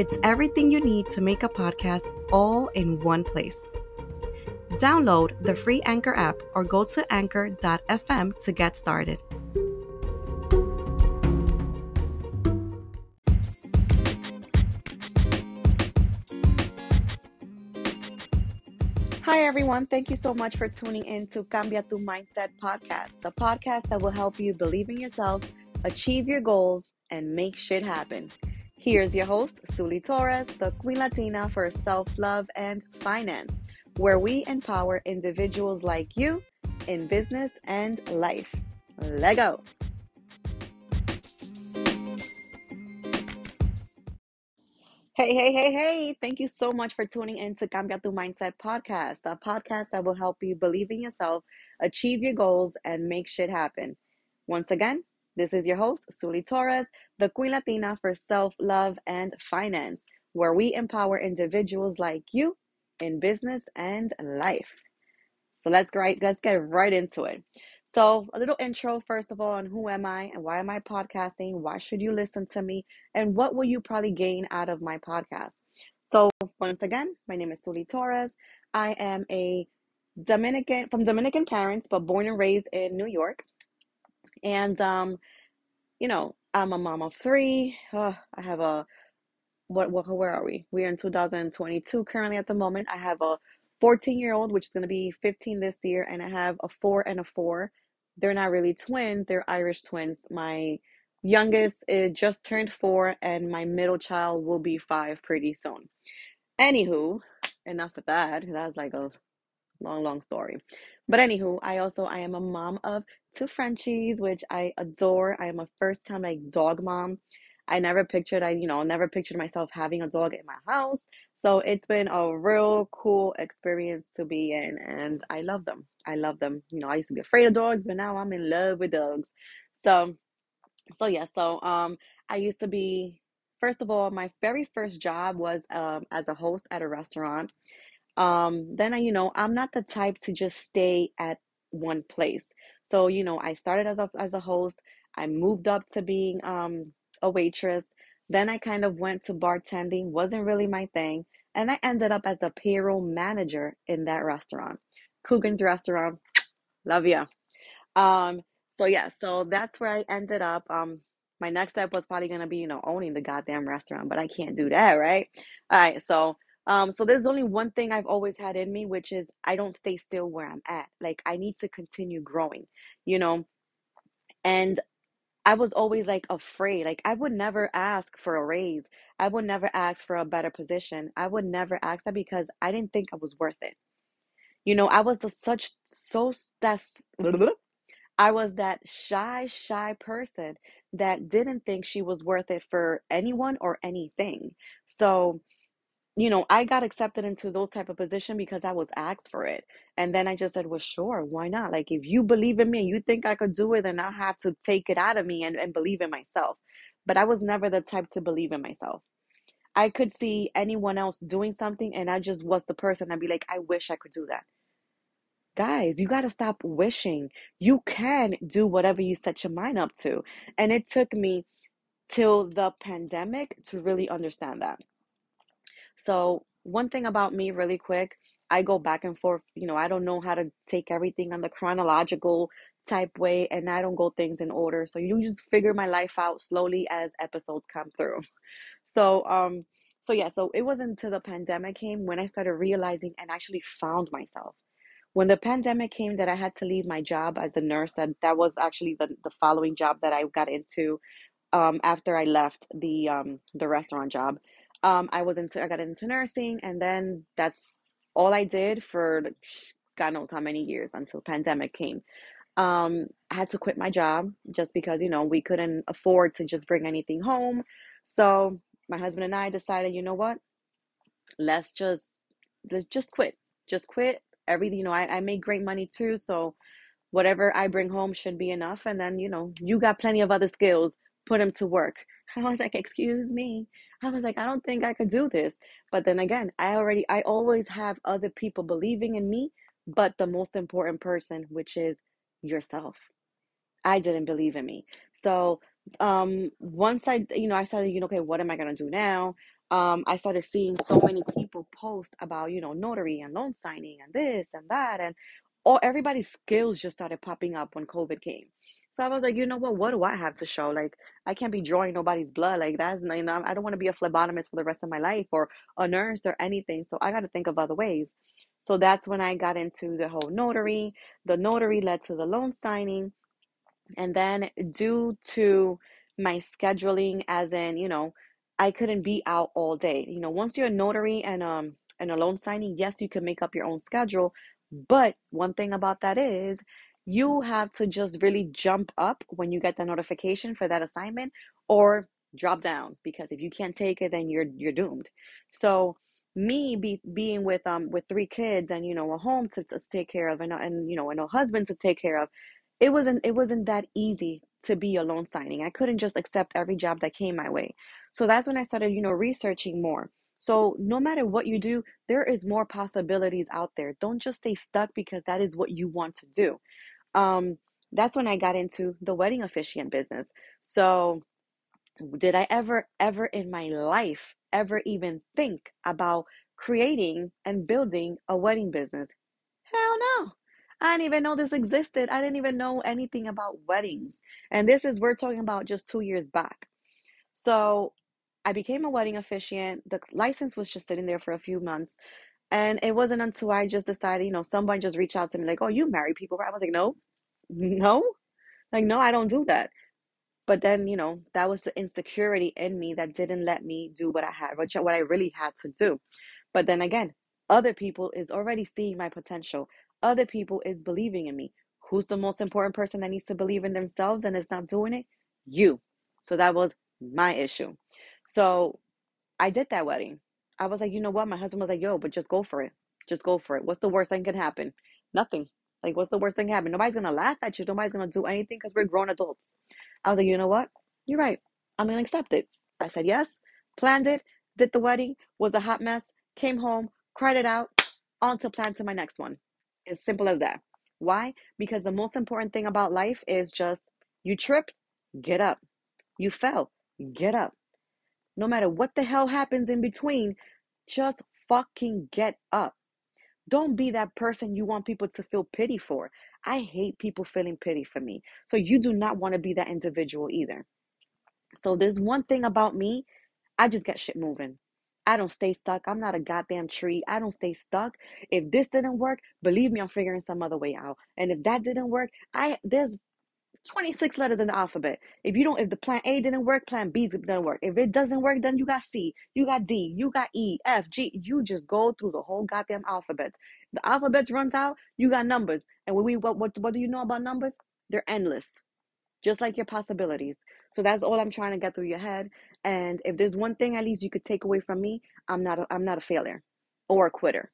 It's everything you need to make a podcast all in one place. Download the free Anchor app or go to anchor.fm to get started. Hi, everyone. Thank you so much for tuning in to Cambia Tu Mindset podcast, the podcast that will help you believe in yourself, achieve your goals, and make shit happen. Here's your host, Sully Torres, the Queen Latina for self love and finance, where we empower individuals like you in business and life. Let go. Hey, hey, hey, hey. Thank you so much for tuning in to Cambia Tu Mindset podcast, a podcast that will help you believe in yourself, achieve your goals, and make shit happen. Once again, this is your host, Sully Torres, the Queen Latina for self love and finance, where we empower individuals like you in business and life. So let's get let's get right into it. So, a little intro, first of all, on who am I and why am I podcasting? Why should you listen to me? And what will you probably gain out of my podcast? So, once again, my name is Sully Torres. I am a Dominican from Dominican parents, but born and raised in New York. And um, you know, I'm a mom of three. I have a what, what where are we? We're in 2022 currently at the moment. I have a 14 year old, which is going to be 15 this year, and I have a four and a four. They're not really twins, they're Irish twins. My youngest is just turned four, and my middle child will be five pretty soon. Anywho, enough of that. That's like a long, long story. But anywho, I also I am a mom of two Frenchies, which I adore. I am a first time like dog mom. I never pictured I, you know, never pictured myself having a dog in my house. So it's been a real cool experience to be in and I love them. I love them. You know, I used to be afraid of dogs, but now I'm in love with dogs. So so yeah, so um I used to be first of all, my very first job was um as a host at a restaurant. Um then I, you know, I'm not the type to just stay at one place. So, you know, I started as a as a host. I moved up to being um a waitress. Then I kind of went to bartending, wasn't really my thing. And I ended up as a payroll manager in that restaurant. Coogan's restaurant. Love ya. Um, so yeah, so that's where I ended up. Um, my next step was probably gonna be, you know, owning the goddamn restaurant, but I can't do that, right? All right, so um, so there's only one thing I've always had in me, which is I don't stay still where I'm at. Like I need to continue growing, you know. And I was always like afraid. Like I would never ask for a raise. I would never ask for a better position. I would never ask that because I didn't think I was worth it. You know, I was a such so that's I was that shy, shy person that didn't think she was worth it for anyone or anything. So you know, I got accepted into those type of position because I was asked for it. And then I just said, well, sure, why not? Like, if you believe in me and you think I could do it, then I have to take it out of me and, and believe in myself. But I was never the type to believe in myself. I could see anyone else doing something and I just was the person. I'd be like, I wish I could do that. Guys, you got to stop wishing. You can do whatever you set your mind up to. And it took me till the pandemic to really understand that. So, one thing about me, really quick, I go back and forth. You know, I don't know how to take everything on the chronological type way, and I don't go things in order. So, you just figure my life out slowly as episodes come through. So, um, so yeah, so it wasn't until the pandemic came when I started realizing and actually found myself. When the pandemic came, that I had to leave my job as a nurse, and that was actually the, the following job that I got into um, after I left the um, the restaurant job um, I was into I got into nursing, and then that's all I did for God knows how many years until pandemic came. Um, I had to quit my job just because you know we couldn't afford to just bring anything home. So my husband and I decided, you know what, let's just let's just quit. Just quit. Everything, you know, I, I make great money too. So whatever I bring home should be enough. And then, you know, you got plenty of other skills, put them to work. I was like, excuse me. I was like, I don't think I could do this. But then again, I already, I always have other people believing in me, but the most important person, which is yourself. I didn't believe in me. So um once I you know I started you know okay what am I gonna do now um I started seeing so many people post about you know notary and loan signing and this and that and all everybody's skills just started popping up when COVID came. So I was like, you know what? What do I have to show? Like, I can't be drawing nobody's blood. Like, that's you know, I don't want to be a phlebotomist for the rest of my life or a nurse or anything. So I got to think of other ways. So that's when I got into the whole notary. The notary led to the loan signing and then due to my scheduling, as in, you know, I couldn't be out all day. You know, once you're a notary and um and a loan signing, yes, you can make up your own schedule. But one thing about that is you have to just really jump up when you get the notification for that assignment or drop down because if you can't take it then you're you're doomed. So me be, being with um with three kids and you know a home to, to take care of and, and you know and a husband to take care of it wasn't it wasn't that easy to be a loan signing. I couldn't just accept every job that came my way. So that's when I started, you know, researching more. So no matter what you do, there is more possibilities out there. Don't just stay stuck because that is what you want to do. Um, that's when I got into the wedding officiant business. So did I ever, ever in my life, ever even think about creating and building a wedding business? Hell no. I didn't even know this existed. I didn't even know anything about weddings. And this is, we're talking about just two years back. So I became a wedding officiant. The license was just sitting there for a few months. And it wasn't until I just decided, you know, someone just reached out to me like, oh, you marry people. I was like, no, no, like, no, I don't do that. But then, you know, that was the insecurity in me that didn't let me do what I had, what I really had to do. But then again, other people is already seeing my potential. Other people is believing in me. Who's the most important person that needs to believe in themselves and is not doing it? You. So that was my issue. So I did that wedding. I was like, you know what? My husband was like, yo, but just go for it. Just go for it. What's the worst thing can happen? Nothing. Like, what's the worst thing happen? Nobody's gonna laugh at you. Nobody's gonna do anything because we're grown adults. I was like, you know what? You're right. I'm gonna accept it. I said yes, planned it, did the wedding, was a hot mess, came home, cried it out, on to plan to my next one. As simple as that. Why? Because the most important thing about life is just you trip, get up. You fell, get up. No matter what the hell happens in between, just fucking get up. Don't be that person you want people to feel pity for. I hate people feeling pity for me. So you do not want to be that individual either. So there's one thing about me, I just get shit moving. I don't stay stuck. I'm not a goddamn tree. I don't stay stuck. If this didn't work, believe me, I'm figuring some other way out. And if that didn't work, I there's 26 letters in the alphabet. If you don't, if the plan A didn't work, plan B didn't work. If it doesn't work, then you got C, you got D, you got E, F, G. You just go through the whole goddamn alphabet. The alphabet runs out, you got numbers. And when we what what what do you know about numbers? They're endless. Just like your possibilities. So that's all I'm trying to get through your head. And if there's one thing at least you could take away from me, I'm not a, I'm not a failure or a quitter.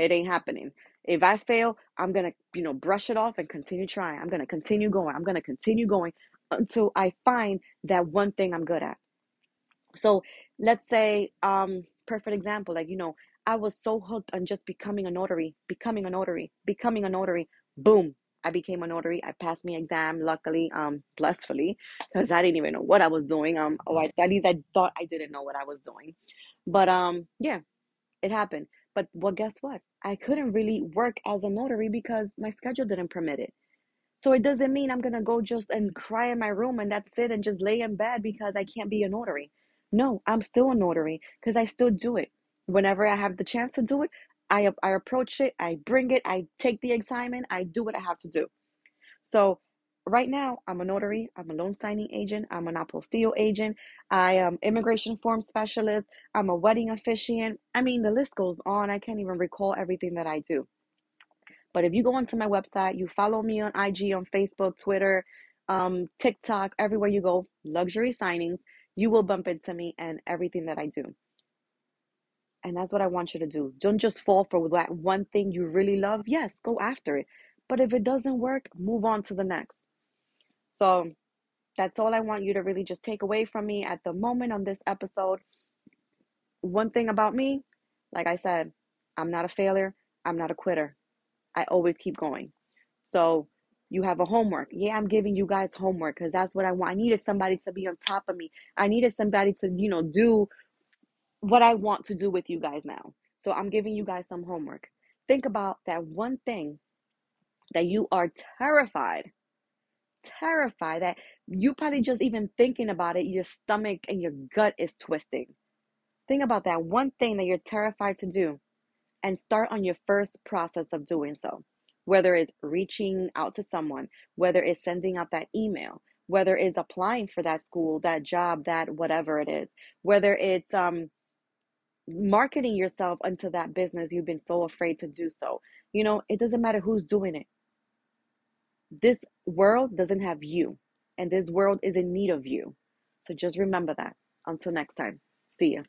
It ain't happening. If I fail, I'm going to, you know, brush it off and continue trying. I'm going to continue going. I'm going to continue going until I find that one thing I'm good at. So, let's say um perfect example like, you know, I was so hooked on just becoming a notary, becoming a notary, becoming a notary. Boom, I became a notary. I passed my exam, luckily, um, blissfully, because I didn't even know what I was doing. Um, or at least I thought I didn't know what I was doing. But um, yeah, it happened. But well, guess what? I couldn't really work as a notary because my schedule didn't permit it. So it doesn't mean I'm gonna go just and cry in my room and that's it and just lay in bed because I can't be a notary. No, I'm still a notary because I still do it. Whenever I have the chance to do it, I, I approach it, I bring it, I take the assignment, I do what I have to do. So right now, I'm a notary, I'm a loan signing agent, I'm an apostille agent, I am immigration form specialist, I'm a wedding officiant. I mean, the list goes on. I can't even recall everything that I do. But if you go onto my website, you follow me on IG, on Facebook, Twitter, um, TikTok, everywhere you go, luxury signings, you will bump into me and everything that I do. And that's what I want you to do. Don't just fall for that one thing you really love. Yes, go after it. But if it doesn't work, move on to the next. So that's all I want you to really just take away from me at the moment on this episode. One thing about me, like I said, I'm not a failure. I'm not a quitter. I always keep going. So you have a homework. Yeah, I'm giving you guys homework because that's what I want. I needed somebody to be on top of me. I needed somebody to, you know, do what I want to do with you guys now. So I'm giving you guys some homework. Think about that one thing that you are terrified, terrified that you probably just even thinking about it, your stomach and your gut is twisting. Think about that one thing that you're terrified to do and start on your first process of doing so. Whether it's reaching out to someone, whether it's sending out that email, whether it's applying for that school, that job, that whatever it is, whether it's um marketing yourself into that business you've been so afraid to do so. You know, it doesn't matter who's doing it. This world doesn't have you, and this world is in need of you. So just remember that. Until next time, see ya.